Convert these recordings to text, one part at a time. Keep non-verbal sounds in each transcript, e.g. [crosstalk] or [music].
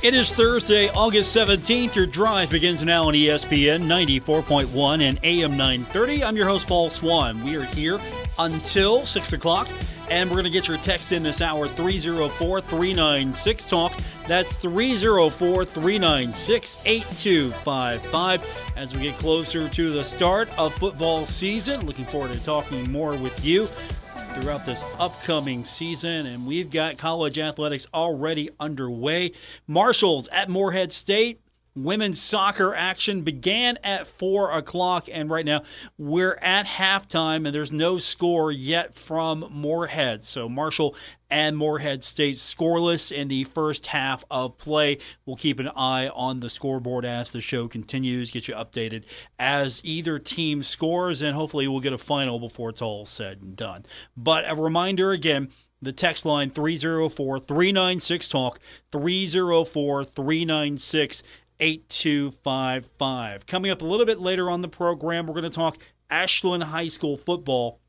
It is Thursday, August 17th. Your drive begins now on ESPN 94.1 and AM 930. I'm your host, Paul Swann. We are here until 6 o'clock, and we're going to get your text in this hour 304 396 Talk. That's 304 396 8255. As we get closer to the start of football season, looking forward to talking more with you throughout this upcoming season. And we've got college athletics already underway. Marshall's at Morehead State. Women's soccer action began at 4 o'clock, and right now we're at halftime, and there's no score yet from Morehead. So Marshall and Morehead State scoreless in the first half of play. We'll keep an eye on the scoreboard as the show continues, get you updated as either team scores, and hopefully we'll get a final before it's all said and done. But a reminder again, the text line 304 396 Talk, 304 396 8255. Coming up a little bit later on the program, we're going to talk Ashland High School football.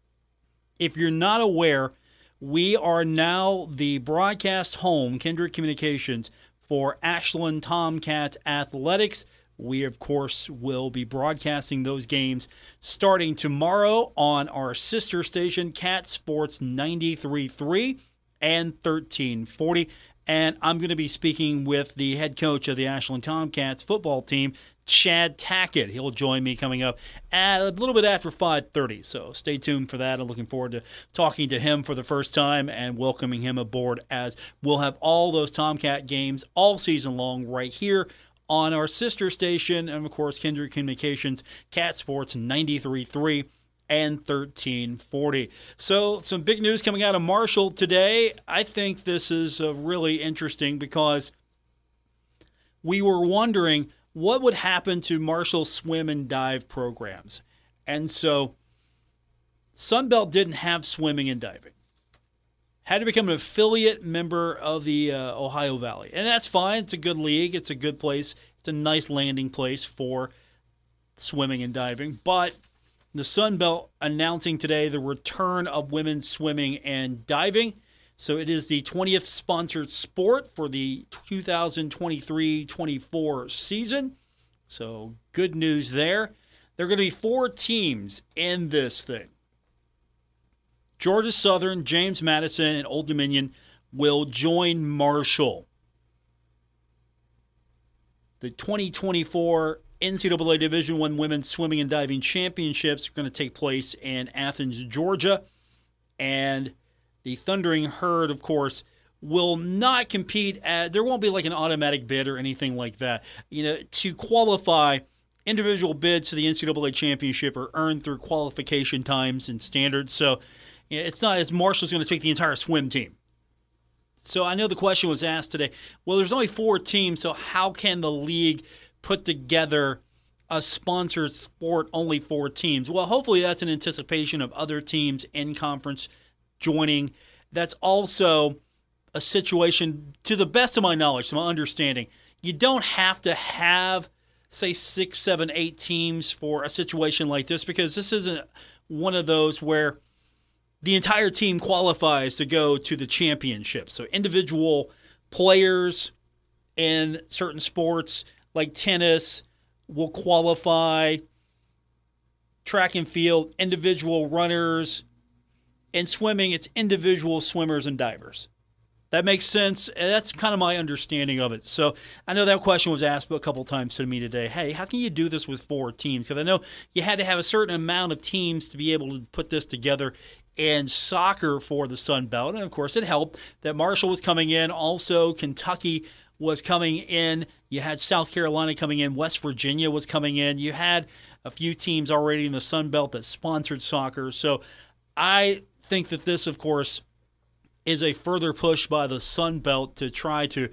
If you're not aware, we are now the broadcast home, Kindred Communications, for Ashland Tomcat Athletics. We, of course, will be broadcasting those games starting tomorrow on our sister station, Cat Sports 93.3 and 1340. And I'm going to be speaking with the head coach of the Ashland Tomcats football team, Chad Tackett. He'll join me coming up at a little bit after 5:30. So stay tuned for that. I'm looking forward to talking to him for the first time and welcoming him aboard as we'll have all those Tomcat games all season long right here on our sister station and of course Kindred Communications Cat Sports 93.3 and 1340. So, some big news coming out of Marshall today. I think this is uh, really interesting because we were wondering what would happen to Marshall swim and dive programs. And so, Sunbelt didn't have swimming and diving. Had to become an affiliate member of the uh, Ohio Valley. And that's fine. It's a good league, it's a good place, it's a nice landing place for swimming and diving. But the Sun Belt announcing today the return of women's swimming and diving. So it is the 20th sponsored sport for the 2023 24 season. So good news there. There are going to be four teams in this thing. Georgia Southern, James Madison, and Old Dominion will join Marshall. The 2024 NCAA Division One Women's Swimming and Diving Championships are going to take place in Athens, Georgia, and the Thundering Herd, of course, will not compete. At, there won't be like an automatic bid or anything like that. You know, to qualify, individual bids to the NCAA championship are earned through qualification times and standards. So you know, it's not as Marshall's going to take the entire swim team. So I know the question was asked today. Well, there's only four teams, so how can the league put together a sponsored sport only for teams. Well, hopefully that's an anticipation of other teams in conference joining. That's also a situation, to the best of my knowledge, to my understanding, you don't have to have, say, six, seven, eight teams for a situation like this because this isn't one of those where the entire team qualifies to go to the championship. So individual players in certain sports like tennis will qualify, track and field, individual runners. In swimming, it's individual swimmers and divers. That makes sense. That's kind of my understanding of it. So I know that question was asked a couple times to me today. Hey, how can you do this with four teams? Because I know you had to have a certain amount of teams to be able to put this together and soccer for the Sun Belt. And of course, it helped that Marshall was coming in. Also, Kentucky was coming in. You had South Carolina coming in. West Virginia was coming in. You had a few teams already in the Sun Belt that sponsored soccer. So I think that this, of course, is a further push by the Sun Belt to try to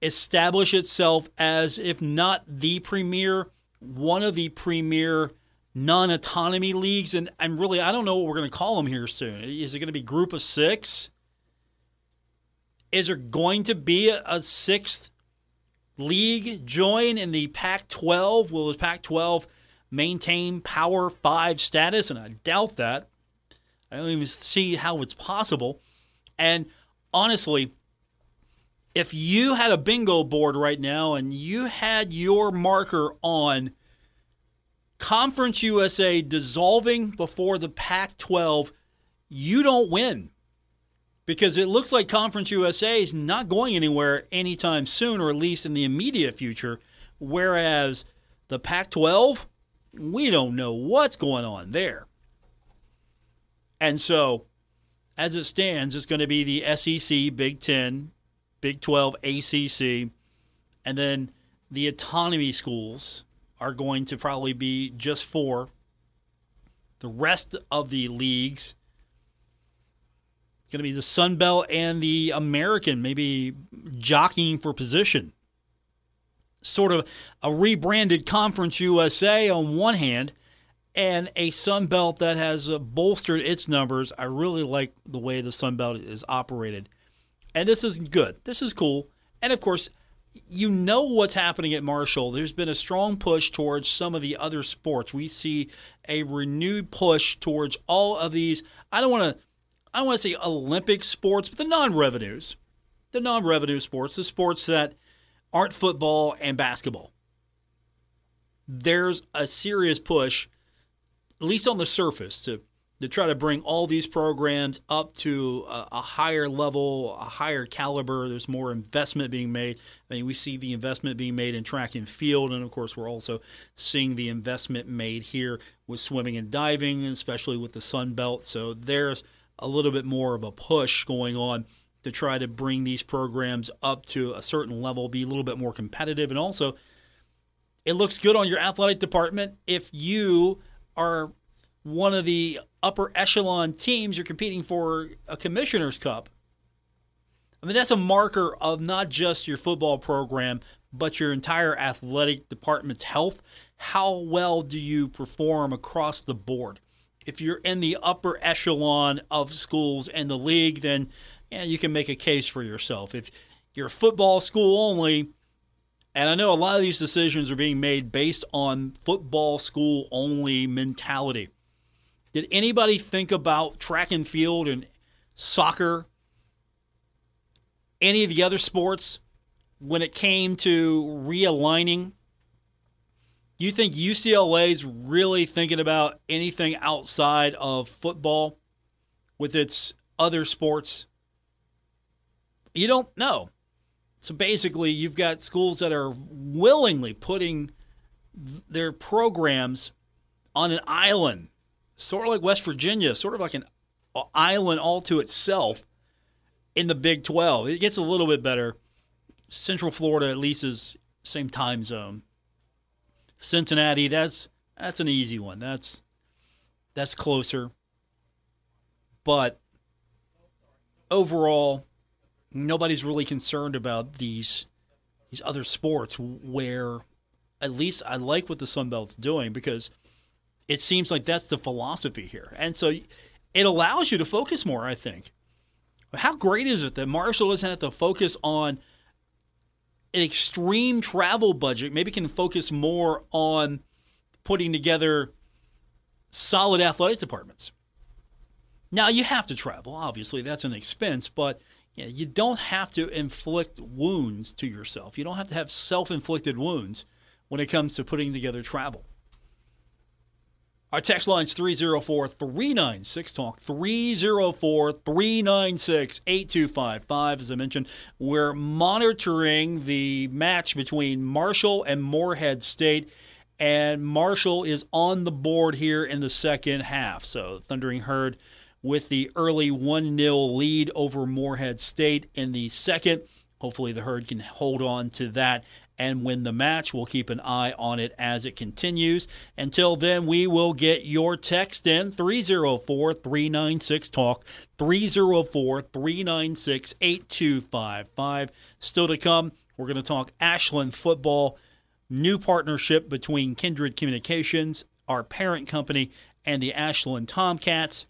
establish itself as, if not the premier, one of the premier non autonomy leagues. And, and really, I don't know what we're going to call them here soon. Is it going to be group of six? Is there going to be a, a sixth league join in the Pac 12? Will the Pac 12 maintain Power 5 status? And I doubt that. I don't even see how it's possible. And honestly, if you had a bingo board right now and you had your marker on Conference USA dissolving before the Pac 12, you don't win. Because it looks like Conference USA is not going anywhere anytime soon, or at least in the immediate future. Whereas the Pac 12, we don't know what's going on there. And so, as it stands, it's going to be the SEC, Big Ten, Big 12, ACC, and then the autonomy schools are going to probably be just four. The rest of the leagues going to be the Sun Belt and the American, maybe jockeying for position. Sort of a rebranded Conference USA on one hand, and a Sun Belt that has uh, bolstered its numbers. I really like the way the Sun Belt is operated. And this is good. This is cool. And of course, you know what's happening at Marshall. There's been a strong push towards some of the other sports. We see a renewed push towards all of these. I don't want to I want to say Olympic sports, but the non-revenues. The non-revenue sports, the sports that aren't football and basketball. There's a serious push at least on the surface to to try to bring all these programs up to a, a, higher level, a higher caliber. There's more investment being made. I mean, we see the investment being made in track and field, and of course, we're also seeing the investment made here with swimming and diving, especially with the Sun Belt. So there's a little bit more of a push going on to try to bring these programs up to a certain level, be a little bit more competitive, and also it looks good on your athletic department if you are one of the upper echelon teams, you're competing for a commissioner's cup. I mean, that's a marker of not just your football program, but your entire athletic department's health. How well do you perform across the board? If you're in the upper echelon of schools and the league, then yeah, you can make a case for yourself. If you're a football school only, and I know a lot of these decisions are being made based on football school only mentality. Did anybody think about track and field and soccer, any of the other sports, when it came to realigning? You think UCLA is really thinking about anything outside of football with its other sports? You don't know. So basically, you've got schools that are willingly putting their programs on an island, sort of like West Virginia, sort of like an island all to itself in the Big 12. It gets a little bit better. Central Florida at least is same time zone. Cincinnati, that's that's an easy one. That's that's closer. But overall, nobody's really concerned about these these other sports where at least I like what the Sun Belt's doing because it seems like that's the philosophy here. And so it allows you to focus more, I think. How great is it that Marshall doesn't have to focus on an extreme travel budget, maybe can focus more on putting together solid athletic departments. Now, you have to travel, obviously, that's an expense, but you, know, you don't have to inflict wounds to yourself. You don't have to have self inflicted wounds when it comes to putting together travel. Our text line is 304 396 Talk. 304 396 8255. As I mentioned, we're monitoring the match between Marshall and Morehead State, and Marshall is on the board here in the second half. So, Thundering Herd with the early 1 0 lead over Morehead State in the second Hopefully, the herd can hold on to that and win the match. We'll keep an eye on it as it continues. Until then, we will get your text in 304 396 Talk, 304 396 8255. Still to come, we're going to talk Ashland football, new partnership between Kindred Communications, our parent company, and the Ashland Tomcats.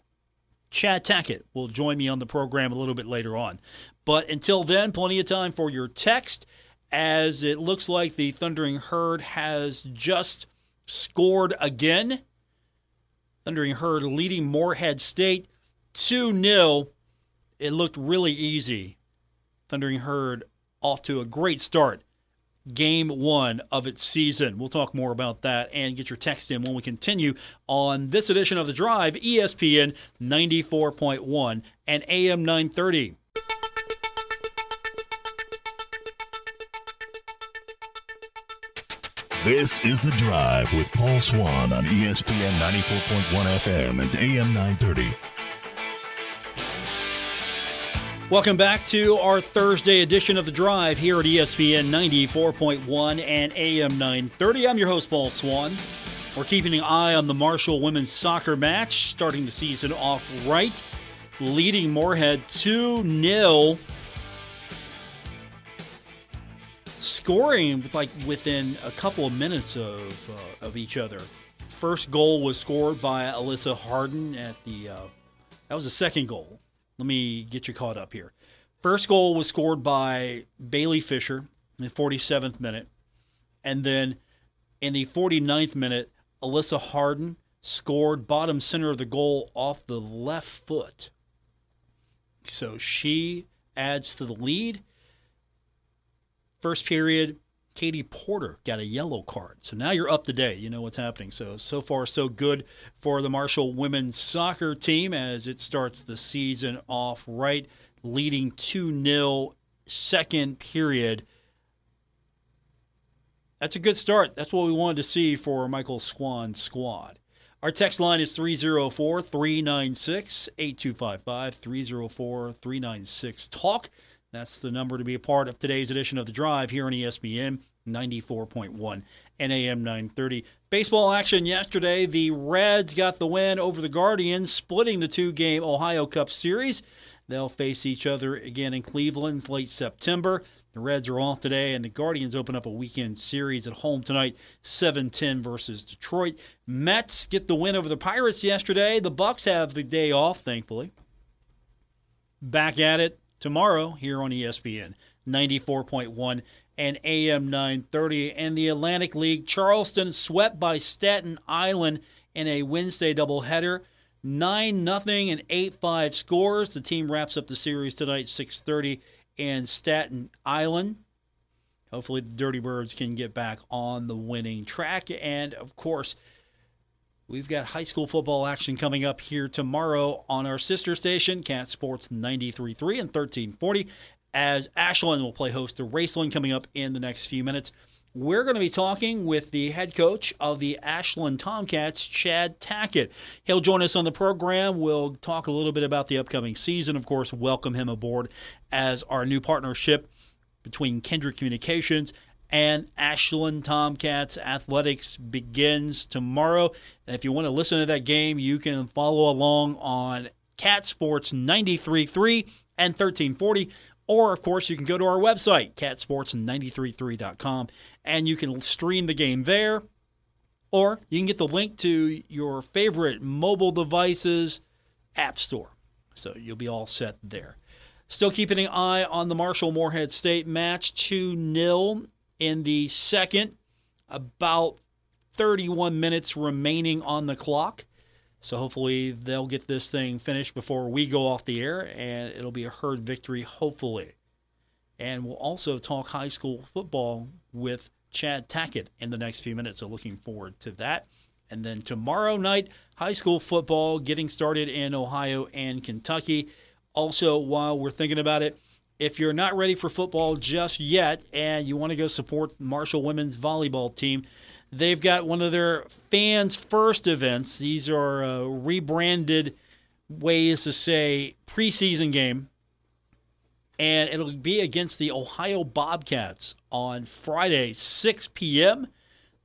Chad Tackett will join me on the program a little bit later on. But until then, plenty of time for your text as it looks like the Thundering Herd has just scored again. Thundering Herd leading Morehead State 2 0. It looked really easy. Thundering Herd off to a great start. Game one of its season. We'll talk more about that and get your text in when we continue on this edition of The Drive, ESPN 94.1 and AM 930. This is The Drive with Paul Swann on ESPN 94.1 FM and AM 930. Welcome back to our Thursday edition of The Drive here at ESPN 94.1 and AM 930. I'm your host, Paul Swann. We're keeping an eye on the Marshall women's soccer match, starting the season off right, leading Morehead 2 0 scoring like within a couple of minutes of uh, of each other. First goal was scored by Alyssa Harden at the. Uh, that was the second goal. Let me get you caught up here. First goal was scored by Bailey Fisher in the 47th minute, and then in the 49th minute, Alyssa Harden scored bottom center of the goal off the left foot. So she adds to the lead First period, Katie Porter got a yellow card. So now you're up to date. You know what's happening. So, so far, so good for the Marshall women's soccer team as it starts the season off right, leading 2 0 second period. That's a good start. That's what we wanted to see for Michael Swan's squad. Our text line is 304 396 8255. 304 396 Talk. That's the number to be a part of today's edition of The Drive here on ESPN 94.1 and AM 930. Baseball action yesterday. The Reds got the win over the Guardians, splitting the two game Ohio Cup series. They'll face each other again in Cleveland late September. The Reds are off today, and the Guardians open up a weekend series at home tonight, 7-10 versus Detroit. Mets get the win over the Pirates yesterday. The Bucks have the day off, thankfully. Back at it tomorrow here on ESPN 94.1 and AM 930. And the Atlantic League, Charleston swept by Staten Island in a Wednesday doubleheader. 9 nothing and 8 5 scores. The team wraps up the series tonight, 630 in Staten Island. Hopefully, the Dirty Birds can get back on the winning track. And of course, We've got high school football action coming up here tomorrow on our sister station, Cat Sports 93.3 and 1340, as Ashland will play host to Raceland coming up in the next few minutes. We're going to be talking with the head coach of the Ashland Tomcats, Chad Tackett. He'll join us on the program. We'll talk a little bit about the upcoming season. Of course, welcome him aboard as our new partnership between Kindred Communications and Ashland Tomcats athletics begins tomorrow. And if you want to listen to that game, you can follow along on Cat Sports 93.3 and 1340. Or, of course, you can go to our website, catsports933.com, and you can stream the game there. Or you can get the link to your favorite mobile devices app store. So you'll be all set there. Still keeping an eye on the Marshall Morehead State match 2 0 in the second, about 31 minutes remaining on the clock. So hopefully they'll get this thing finished before we go off the air, and it'll be a herd victory, hopefully. And we'll also talk high school football with Chad Tackett in the next few minutes. So looking forward to that. And then tomorrow night, high school football getting started in Ohio and Kentucky. Also, while we're thinking about it, if you're not ready for football just yet and you want to go support Marshall women's volleyball team, they've got one of their fans first events. These are uh, rebranded ways to say preseason game and it'll be against the Ohio Bobcats on Friday, 6 p.m.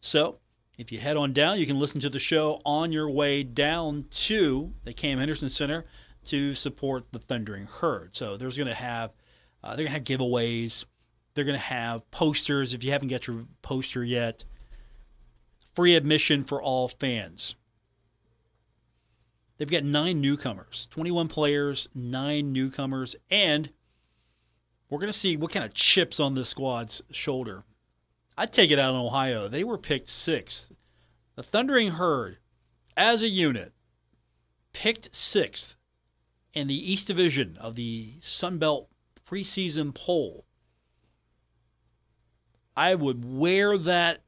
So if you head on down, you can listen to the show on your way down to the Cam Henderson Center to support the Thundering Herd. So there's going to have uh, they're to have giveaways. They're to have posters. If you haven't got your poster yet, free admission for all fans. They've got nine newcomers, 21 players, nine newcomers, and we're going to see what kind of chips on this squad's shoulder. I'd take it out in Ohio. They were picked sixth. The Thundering Herd, as a unit, picked sixth in the East Division of the Sun Belt preseason poll. I would wear that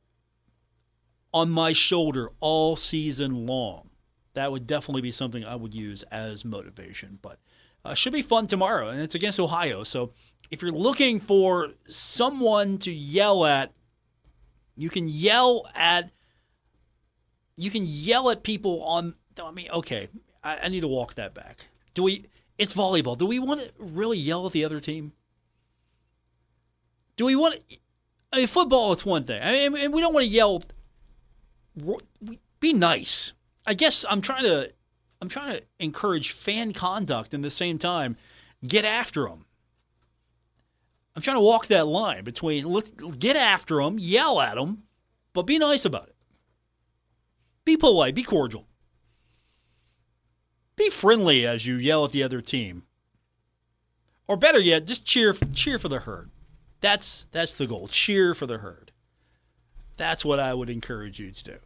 on my shoulder all season long. That would definitely be something I would use as motivation. But uh, should be fun tomorrow, and it's against Ohio. So if you're looking for someone to yell at, you can yell at. You can yell at people on. I mean, okay, I, I need to walk that back. Do we? It's volleyball. Do we want to really yell at the other team? Do we want? To, I mean, football. It's one thing. I mean, we don't want to yell. Be nice. I guess I'm trying to. I'm trying to encourage fan conduct in the same time. Get after them. I'm trying to walk that line between let's get after them, yell at them, but be nice about it. Be polite, be cordial. Be friendly as you yell at the other team. Or better yet, just cheer cheer for the herd. That's that's the goal. Cheer for the herd. That's what I would encourage you to do.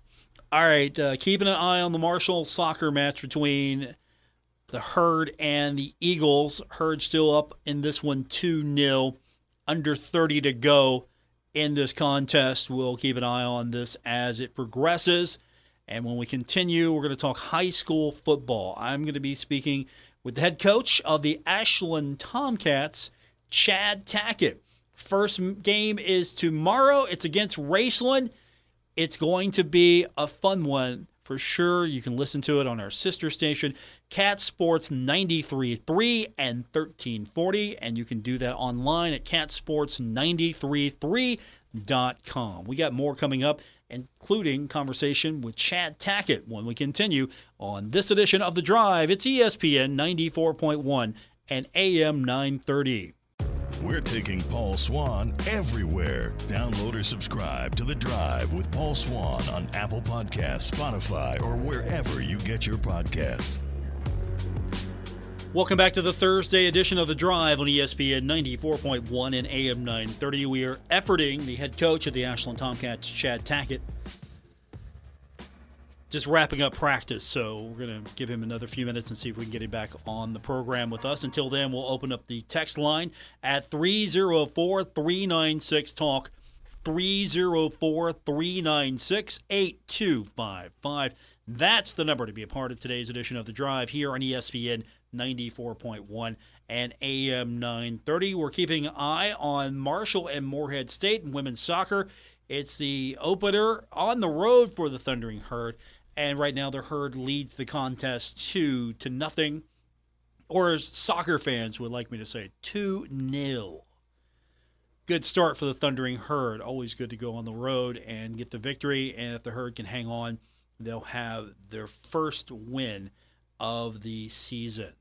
All right, uh, keeping an eye on the Marshall soccer match between the Herd and the Eagles. Herd still up in this one 2 0 under 30 to go in this contest. We'll keep an eye on this as it progresses. And when we continue, we're going to talk high school football. I'm going to be speaking with the head coach of the Ashland Tomcats, Chad Tackett. First game is tomorrow. It's against Raceland. It's going to be a fun one for sure. You can listen to it on our sister station, Cat Sports 93.3 and 1340. And you can do that online at catsports933.com. We got more coming up, including conversation with Chad Tackett when we continue on this edition of The Drive. It's ESPN 94.1 and AM 930. We're taking Paul Swann everywhere. Download or subscribe to The Drive with Paul Swann on Apple Podcasts, Spotify, or wherever you get your podcasts. Welcome back to the Thursday edition of The Drive on ESPN 94.1 and AM 930. We are efforting the head coach of the Ashland Tomcats, Chad Tackett, just wrapping up practice. So we're going to give him another few minutes and see if we can get him back on the program with us. Until then, we'll open up the text line at 304 396 Talk. 304 396 8255. That's the number to be a part of today's edition of The Drive here on ESPN 94.1 and AM 930. We're keeping an eye on Marshall and Morehead State and women's soccer. It's the opener on the road for the Thundering Herd and right now the herd leads the contest two to nothing, or as soccer fans would like me to say, two nil. Good start for the Thundering Herd. Always good to go on the road and get the victory. And if the herd can hang on, they'll have their first win of the season.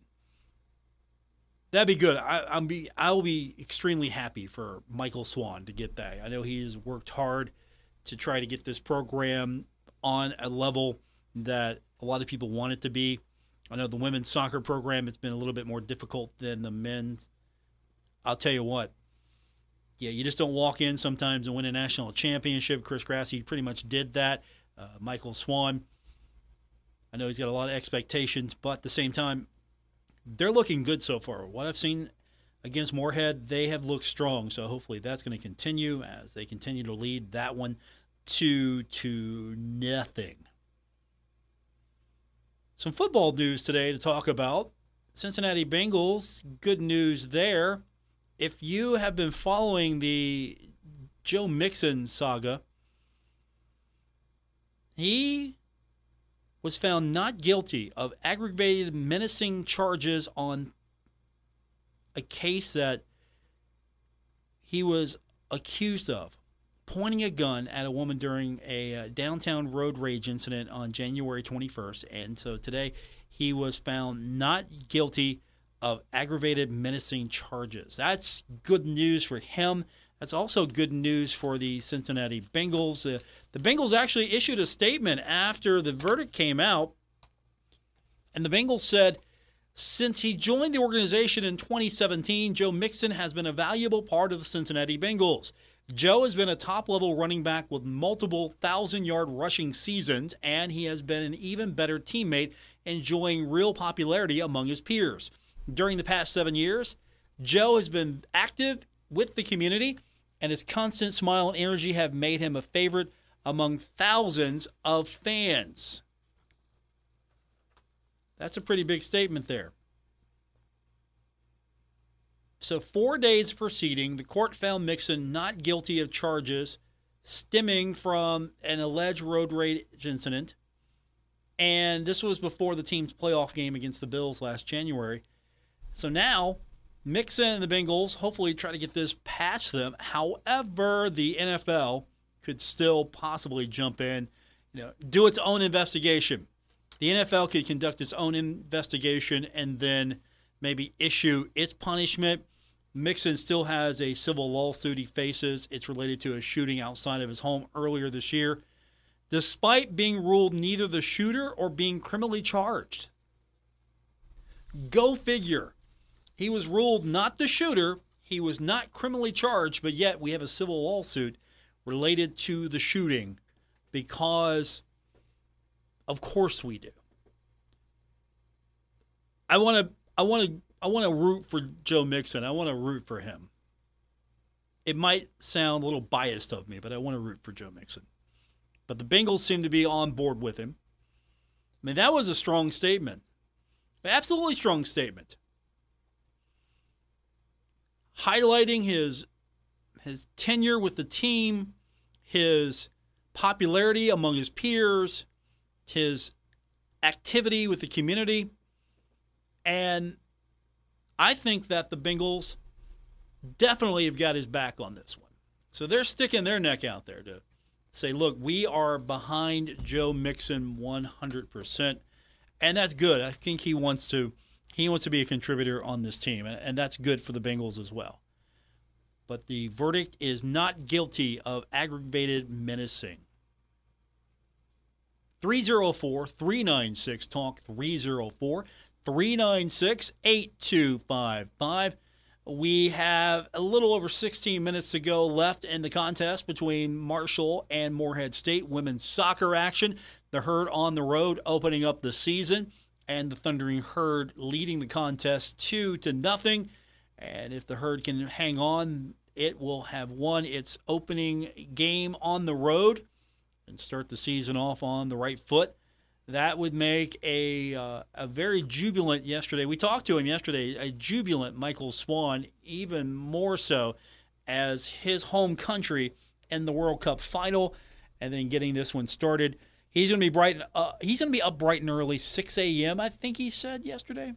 That'd be good. I, I'm be I'll be extremely happy for Michael Swan to get that. I know he has worked hard to try to get this program on a level that a lot of people want it to be. I know the women's soccer program has been a little bit more difficult than the men's. I'll tell you what. Yeah, you just don't walk in sometimes and win a national championship. Chris Grassie pretty much did that. Uh, Michael Swan, I know he's got a lot of expectations, but at the same time, they're looking good so far. What I've seen against Morehead, they have looked strong. So hopefully that's going to continue as they continue to lead that one to to nothing. Some football news today to talk about. Cincinnati Bengals, good news there. If you have been following the Joe Mixon saga, he was found not guilty of aggravated menacing charges on a case that he was accused of pointing a gun at a woman during a uh, downtown road rage incident on January 21st. And so today he was found not guilty of aggravated menacing charges. That's good news for him. That's also good news for the Cincinnati Bengals. Uh, the Bengals actually issued a statement after the verdict came out, and the Bengals said, since he joined the organization in 2017, Joe Mixon has been a valuable part of the Cincinnati Bengals. Joe has been a top level running back with multiple thousand yard rushing seasons, and he has been an even better teammate, enjoying real popularity among his peers. During the past seven years, Joe has been active with the community, and his constant smile and energy have made him a favorite among thousands of fans. That's a pretty big statement there. So, four days proceeding, the court found Mixon not guilty of charges stemming from an alleged road rage incident. And this was before the team's playoff game against the Bills last January. So now, Mixon and the Bengals hopefully try to get this past them. However, the NFL could still possibly jump in, you know, do its own investigation. The NFL could conduct its own investigation and then maybe issue its punishment Mixon still has a civil lawsuit he faces. It's related to a shooting outside of his home earlier this year, despite being ruled neither the shooter or being criminally charged. Go figure. He was ruled not the shooter, he was not criminally charged, but yet we have a civil lawsuit related to the shooting because, of course, we do. I want to. I want to I want to root for Joe Mixon. I want to root for him. It might sound a little biased of me, but I want to root for Joe Mixon. But the Bengals seem to be on board with him. I mean, that was a strong statement. Absolutely strong statement. Highlighting his his tenure with the team, his popularity among his peers, his activity with the community, and I think that the Bengals definitely have got his back on this one. So they're sticking their neck out there to say, look, we are behind Joe Mixon 100%. And that's good. I think he wants to he wants to be a contributor on this team, and that's good for the Bengals as well. But the verdict is not guilty of aggravated menacing. 304 396 Talk 304 396 8255. We have a little over 16 minutes to go left in the contest between Marshall and Morehead State women's soccer action. The Herd on the road opening up the season, and the Thundering Herd leading the contest two to nothing. And if the Herd can hang on, it will have won its opening game on the road and start the season off on the right foot that would make a uh, a very jubilant yesterday. We talked to him yesterday, a jubilant Michael Swan, even more so as his home country in the World Cup final, and then getting this one started. He's going to be bright. Uh, he's going to be up bright and early, 6 a.m. I think he said yesterday.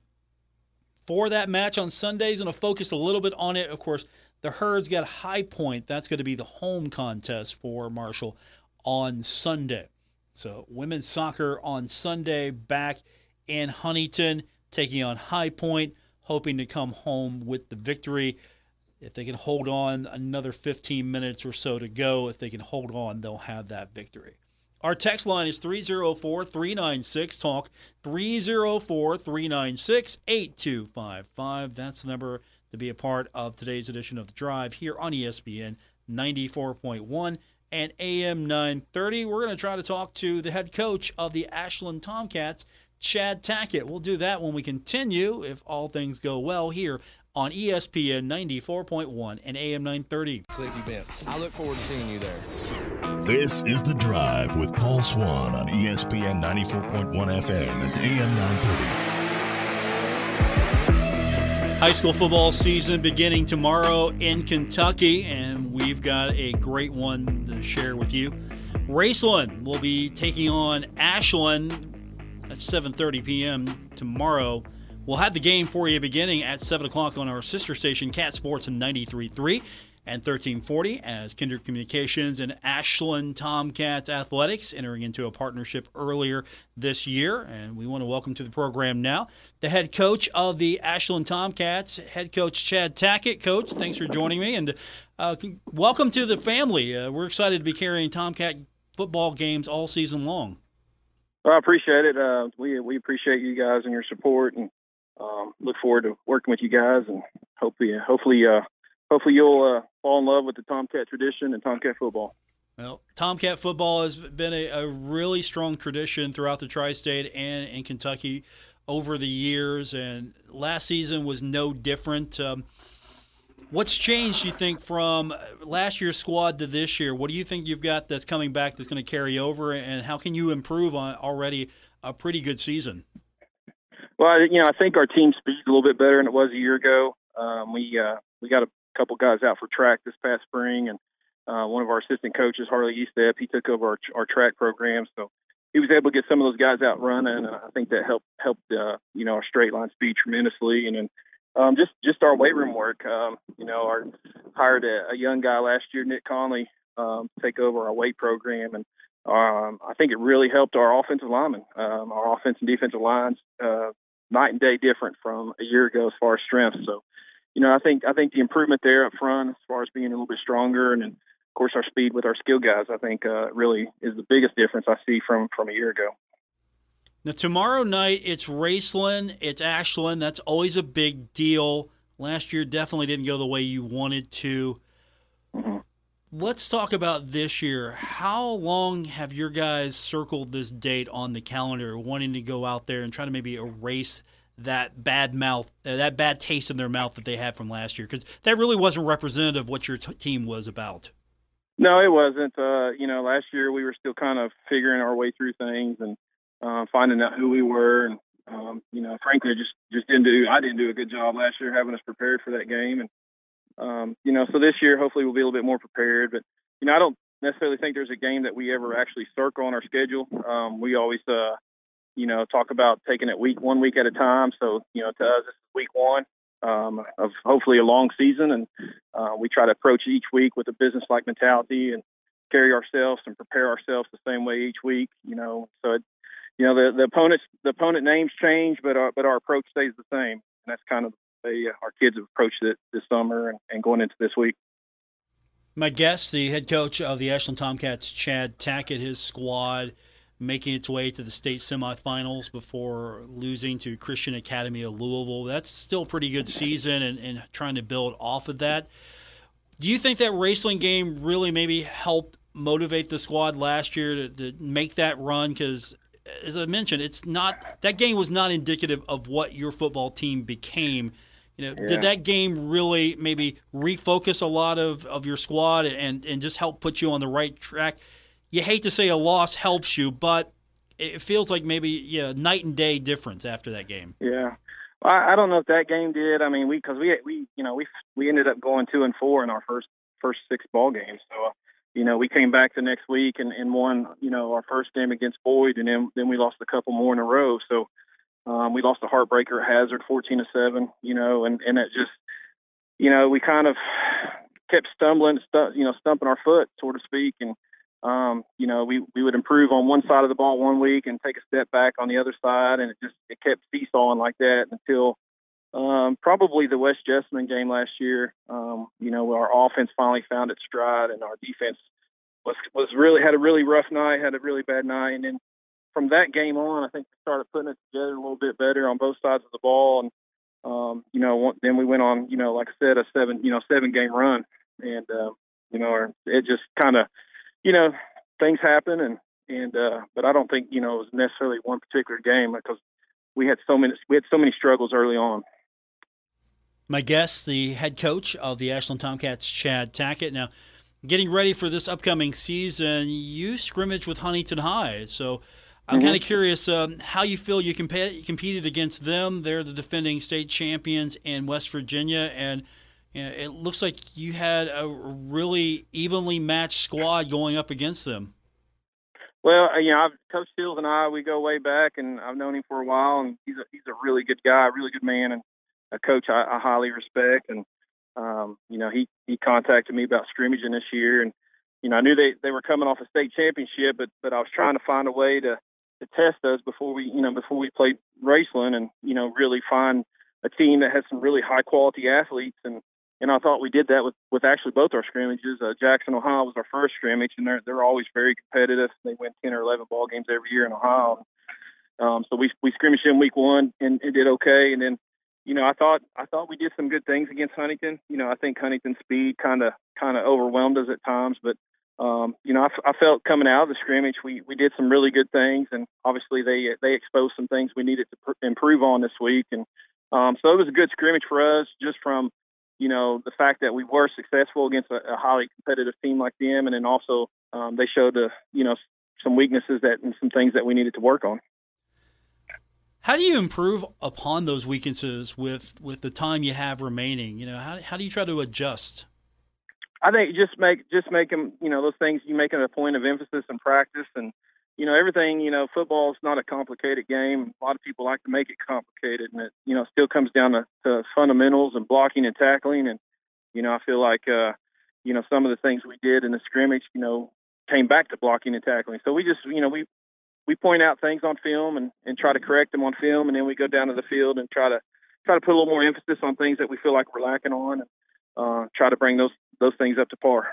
For that match on Sunday, he's going to focus a little bit on it. Of course, the Herd's got High Point. That's going to be the home contest for Marshall on Sunday. So, women's soccer on Sunday back in Huntington, taking on High Point, hoping to come home with the victory. If they can hold on another 15 minutes or so to go, if they can hold on, they'll have that victory. Our text line is 304 396 Talk, 304 396 8255. That's the number to be a part of today's edition of The Drive here on ESPN 94.1 and AM 930. We're going to try to talk to the head coach of the Ashland Tomcats, Chad Tackett. We'll do that when we continue, if all things go well, here on ESPN 94.1 and AM 930. Click events. I look forward to seeing you there. This is The Drive with Paul Swann on ESPN 94.1 FM and AM 930. High school football season beginning tomorrow in Kentucky, and we've got a great one to share with you. Raceland will be taking on Ashland at 7:30 p.m. tomorrow. We'll have the game for you beginning at 7 o'clock on our sister station, Cat Sports and 93.3. and 1340 as Kindred Communications and Ashland Tomcats Athletics entering into a partnership earlier this year. And we want to welcome to the program now the head coach of the Ashland Tomcats, head coach Chad Tackett. Coach, thanks for joining me and uh, welcome to the family. Uh, we're excited to be carrying Tomcat football games all season long. Well, I appreciate it. Uh, we we appreciate you guys and your support, and um, look forward to working with you guys. And hopefully, hopefully, uh, hopefully you'll uh, fall in love with the Tomcat tradition and Tomcat football. Well, Tomcat football has been a, a really strong tradition throughout the tri-state and in Kentucky over the years, and last season was no different. Um, what's changed, you think, from last year's squad to this year? What do you think you've got that's coming back that's going to carry over, and how can you improve on already a pretty good season? Well, you know, I think our team speed's a little bit better than it was a year ago. Um, we uh, we got a couple guys out for track this past spring, and uh, one of our assistant coaches, Harley Eastep, he took over our, our track program, so he was able to get some of those guys out running, and I think that helped helped uh, you know our straight line speed tremendously, and then um, just just our weight room work. Um, you know, our hired a, a young guy last year, Nick Conley, um, take over our weight program, and um, I think it really helped our offensive linemen. Um, our offense and defensive lines uh, night and day different from a year ago as far as strength. So, you know, I think I think the improvement there up front as far as being a little bit stronger, and of course our speed with our skill guys, I think uh, really is the biggest difference I see from from a year ago. Now tomorrow night it's Raceland, it's Ashland. That's always a big deal. Last year definitely didn't go the way you wanted to. Mm-hmm. Let's talk about this year. How long have your guys circled this date on the calendar, wanting to go out there and try to maybe erase that bad mouth, uh, that bad taste in their mouth that they had from last year? Because that really wasn't representative of what your t- team was about. No, it wasn't. Uh, you know, last year we were still kind of figuring our way through things and uh, finding out who we were, and um, you know, frankly, just just didn't do. I didn't do a good job last year having us prepared for that game, and um, you know, so this year hopefully we'll be a little bit more prepared. But you know, I don't necessarily think there's a game that we ever actually circle on our schedule. Um, we always, uh, you know, talk about taking it week one week at a time. So you know, to us, this is week one um, of hopefully a long season, and uh, we try to approach each week with a business-like mentality and carry ourselves and prepare ourselves the same way each week. You know, so it, you know the the opponents the opponent names change, but our but our approach stays the same, and that's kind of the way our kids have approached it this summer and, and going into this week. My guest, the head coach of the Ashland Tomcats, Chad Tackett, his squad making its way to the state semifinals before losing to Christian Academy of Louisville. That's still a pretty good season and, and trying to build off of that. Do you think that Raceland game really maybe helped motivate the squad last year to, to make that run? Because as I mentioned, it's not that game was not indicative of what your football team became. You know, yeah. did that game really maybe refocus a lot of, of your squad and, and just help put you on the right track? You hate to say a loss helps you, but it feels like maybe yeah, night and day difference after that game. Yeah, I, I don't know if that game did. I mean, we because we we you know we we ended up going two and four in our first first six ball games, so you know, we came back the next week and, and won, you know, our first game against Boyd, and then then we lost a couple more in a row. So um, we lost a heartbreaker at Hazard, fourteen to seven. You know, and and it just, you know, we kind of kept stumbling, stu- you know, stumping our foot, so to speak, and um, you know, we we would improve on one side of the ball one week and take a step back on the other side, and it just it kept seesawing like that until um, probably the West Jessamine game last year. Um, you know, our offense finally found its stride, and our defense was was really had a really rough night, had a really bad night, and then from that game on, I think we started putting it together a little bit better on both sides of the ball, and um, you know, then we went on, you know, like I said, a seven, you know, seven game run, and uh, you know, it just kind of, you know, things happen, and and uh, but I don't think you know it was necessarily one particular game because we had so many we had so many struggles early on. My guest, the head coach of the Ashland Tomcats, Chad Tackett. Now, getting ready for this upcoming season, you scrimmage with Huntington High. So I'm mm-hmm. kind of curious um, how you feel you comp- competed against them. They're the defending state champions in West Virginia. And you know, it looks like you had a really evenly matched squad going up against them. Well, you know, I've, Coach Fields and I, we go way back, and I've known him for a while, and he's a, he's a really good guy, a really good man, and a coach I, I highly respect. And um, you know, he he contacted me about scrimmaging this year, and you know, I knew they they were coming off a state championship, but but I was trying to find a way to to test us before we you know before we played Raceland, and you know, really find a team that has some really high quality athletes and and I thought we did that with with actually both our scrimmages. Uh, Jackson, Ohio was our first scrimmage, and they're they're always very competitive. They win ten or eleven ball games every year in Ohio. Um, so we we scrimmaged in week one and, and did okay, and then you know I thought I thought we did some good things against Huntington. You know I think Huntington's speed kind of kind of overwhelmed us at times, but um, you know I, I felt coming out of the scrimmage we we did some really good things, and obviously they they exposed some things we needed to pr- improve on this week, and um, so it was a good scrimmage for us just from you know, the fact that we were successful against a, a highly competitive team like them, and then also um, they showed, the, you know, some weaknesses that and some things that we needed to work on. How do you improve upon those weaknesses with with the time you have remaining? You know, how how do you try to adjust? I think just make just make them, you know, those things you make it a point of emphasis and practice and you know, everything, you know, football is not a complicated game. A lot of people like to make it complicated, and it, you know, still comes down to, to fundamentals and blocking and tackling. And, you know, I feel like, uh, you know, some of the things we did in the scrimmage, you know, came back to blocking and tackling. So we just, you know, we, we point out things on film and, and try to correct them on film. And then we go down to the field and try to, try to put a little more emphasis on things that we feel like we're lacking on and, uh, try to bring those, those things up to par.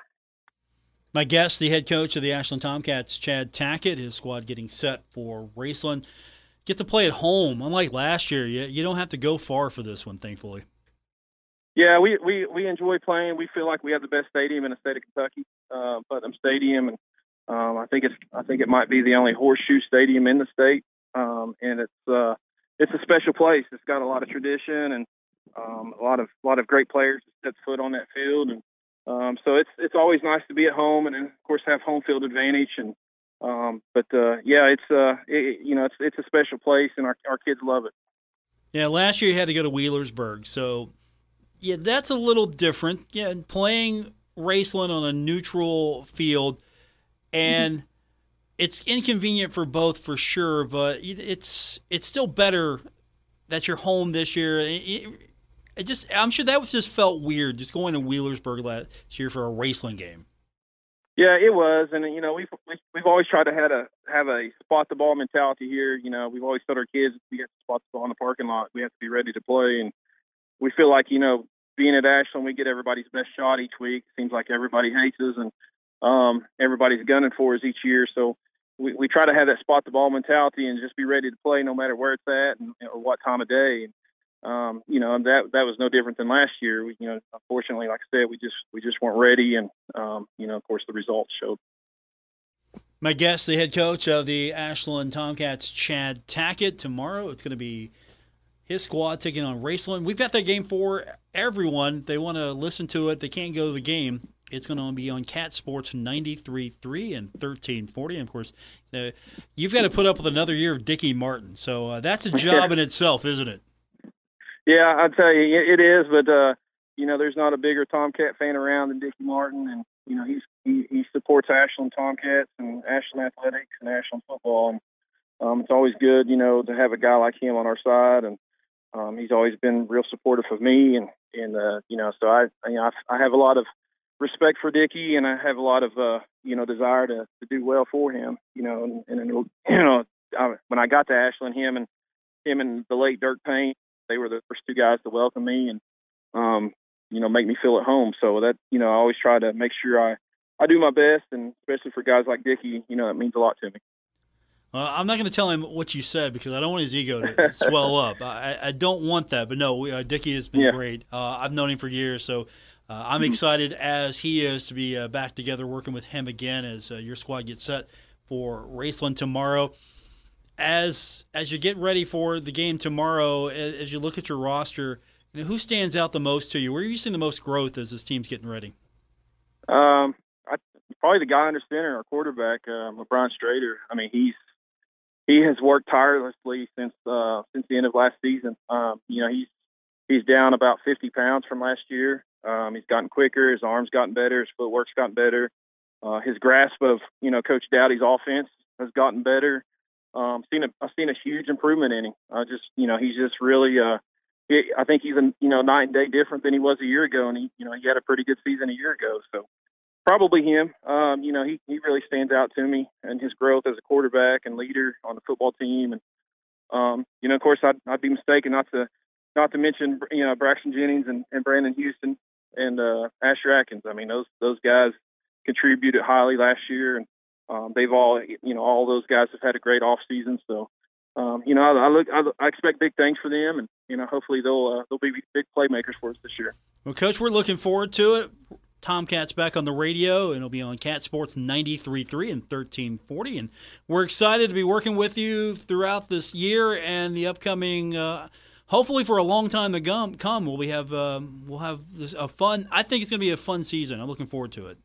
My guest, the head coach of the Ashland Tomcats, Chad Tackett, his squad getting set for Raceland. Get to play at home. Unlike last year, you, you don't have to go far for this one, thankfully. Yeah, we, we, we enjoy playing. We feel like we have the best stadium in the state of Kentucky, uh, Putnam Stadium, and um, I think it's I think it might be the only horseshoe stadium in the state, um, and it's uh, it's a special place. It's got a lot of tradition and um, a lot of a lot of great players that set foot on that field, and um, so it's it's always nice to be at home, and of course have home field advantage. And um, but uh, yeah, it's uh, it, you know it's it's a special place, and our our kids love it. Yeah, last year you had to go to Wheelersburg, so yeah, that's a little different. Yeah, playing Raceland on a neutral field, and mm-hmm. it's inconvenient for both for sure, but it's it's still better that you're home this year. It, it just I'm sure that was just felt weird just going to Wheelersburg last year for a wrestling game. Yeah, it was, and you know we've we've always tried to have a have a spot the ball mentality here. You know we've always told our kids we have to spot the ball in the parking lot. We have to be ready to play, and we feel like you know being at Ashland, we get everybody's best shot each week. Seems like everybody hates us, and um, everybody's gunning for us each year. So we, we try to have that spot the ball mentality and just be ready to play no matter where it's at and or what time of day. And um, you know that that was no different than last year. We, you know, unfortunately, like I said, we just we just weren't ready, and um, you know, of course, the results showed. My guest, the head coach of the Ashland Tomcats, Chad Tackett. Tomorrow, it's going to be his squad taking on Raceland. We've got that game for everyone. They want to listen to it. They can't go to the game. It's going to be on Cat Sports 93.3 and 1340. And of course, you know, you've got to put up with another year of Dickie Martin. So uh, that's a [laughs] job in itself, isn't it? Yeah, I tell you, it is. But uh, you know, there's not a bigger Tomcat fan around than Dickie Martin, and you know, he's he, he supports Ashland Tomcats and Ashland athletics and Ashland football, and um, it's always good, you know, to have a guy like him on our side, and um, he's always been real supportive of me, and and uh, you know, so I you know I, I have a lot of respect for Dickie, and I have a lot of uh, you know desire to to do well for him, you know, and, and you know, [clears throat] I, when I got to Ashland, him and him and the late Dirk Payne they were the first two guys to welcome me and um, you know make me feel at home. So that you know I always try to make sure I I do my best, and especially for guys like Dickie, you know it means a lot to me. Well, I'm not going to tell him what you said because I don't want his ego to [laughs] swell up. I, I, don't want that. But no, uh, Dickie has been yeah. great. Uh, I've known him for years, so uh, I'm mm-hmm. excited as he is to be uh, back together working with him again as uh, your squad gets set for Raceland tomorrow as as you get ready for the game tomorrow, as you look at your roster, you know, who stands out the most to you? Where are you seeing the most growth as this team's getting ready? Um, I, probably the guy under center, our quarterback, uh, LeBron Strader. I mean, he's he has worked tirelessly since uh, since the end of last season. Um, you know, he's he's down about 50 pounds from last year. Um, he's gotten quicker. His arms gotten better. His footwork's gotten better. Uh, his grasp of you know Coach Dowdy's offense has gotten better um, seen a I've seen a huge improvement in him. I just you know he's just really uh he, I think he's a you know night and day different than he was a year ago, and he you know he had a pretty good season a year ago. So probably him. Um, you know, he he really stands out to me and his growth as a quarterback and leader on the football team. And um, you know, of course, I'd I'd be mistaken not to not to mention you know Braxton Jennings and, and Brandon Houston and uh, Asher Atkins. I mean, those those guys contributed highly last year, and um, they've all you know all those guys have had a great off season. So um, you know, I, I look I, I, expect big things for them, and you know, hopefully they'll uh, they'll be big playmakers for us this year. Well, coach, we're looking forward to it. Tomcats back on the radio, and it'll be on Cat Sports 93.3 and 1340. And we're excited to be working with you throughout this year and the upcoming. Uh, hopefully, for a long time to come, we'll we have um, we'll have this a fun. I think it's going to be a fun season. I'm looking forward to it.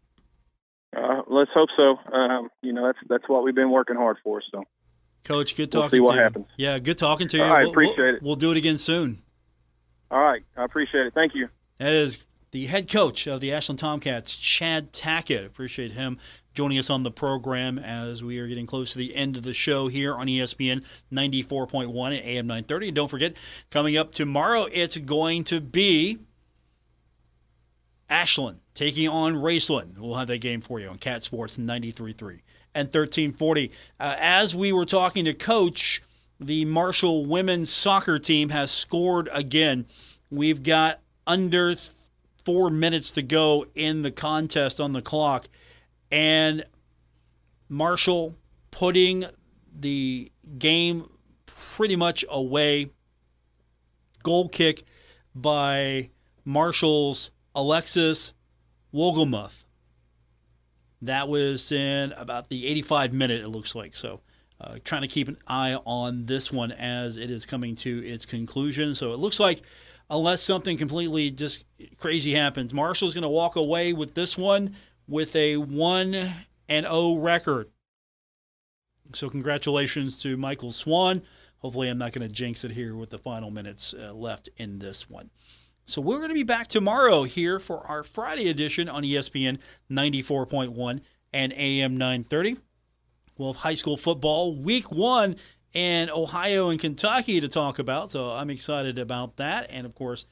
Uh, let's hope so. Um, you know, that's that's what we've been working hard for. So, Coach, good talking. We'll see what to happens. You. Yeah, good talking to you. I we'll, appreciate we'll, it. We'll do it again soon. All right, I appreciate it. Thank you. That is the head coach of the Ashland Tomcats, Chad Tackett. Appreciate him joining us on the program as we are getting close to the end of the show here on ESPN 94.1 at AM 930. And don't forget, coming up tomorrow, it's going to be Ashland taking on Raceland. We'll have that game for you on Cat Sports 93.3 and 1340. Uh, as we were talking to Coach, the Marshall women's soccer team has scored again. We've got under four minutes to go in the contest on the clock. And Marshall putting the game pretty much away. Goal kick by Marshall's Alexis Wogelmuth. That was in about the 85 minute, it looks like. So, uh, trying to keep an eye on this one as it is coming to its conclusion. So, it looks like unless something completely just crazy happens. Marshall's going to walk away with this one with a 1 and 0 record. So congratulations to Michael Swan. Hopefully I'm not going to jinx it here with the final minutes uh, left in this one. So we're going to be back tomorrow here for our Friday edition on ESPN 94.1 and AM 930. We'll have high school football week 1 and Ohio and Kentucky to talk about. So I'm excited about that. And of course,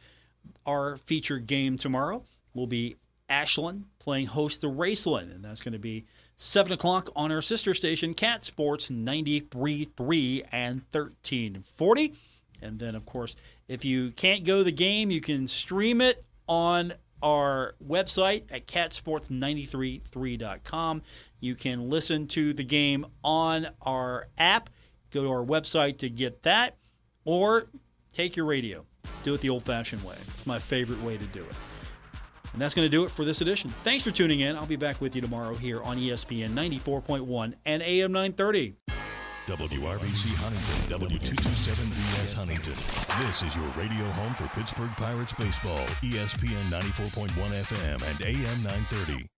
our featured game tomorrow will be Ashland playing host to Raceland, and that's going to be 7 o'clock on our sister station, Cat Sports 93.3 and 1340. And then, of course, if you can't go to the game, you can stream it on our website at catsports933.com. You can listen to the game on our app Go to our website to get that, or take your radio. Do it the old fashioned way. It's my favorite way to do it. And that's going to do it for this edition. Thanks for tuning in. I'll be back with you tomorrow here on ESPN 94.1 and AM 930. WRBC Huntington, W227BS Huntington. This is your radio home for Pittsburgh Pirates baseball, ESPN 94.1 FM and AM 930.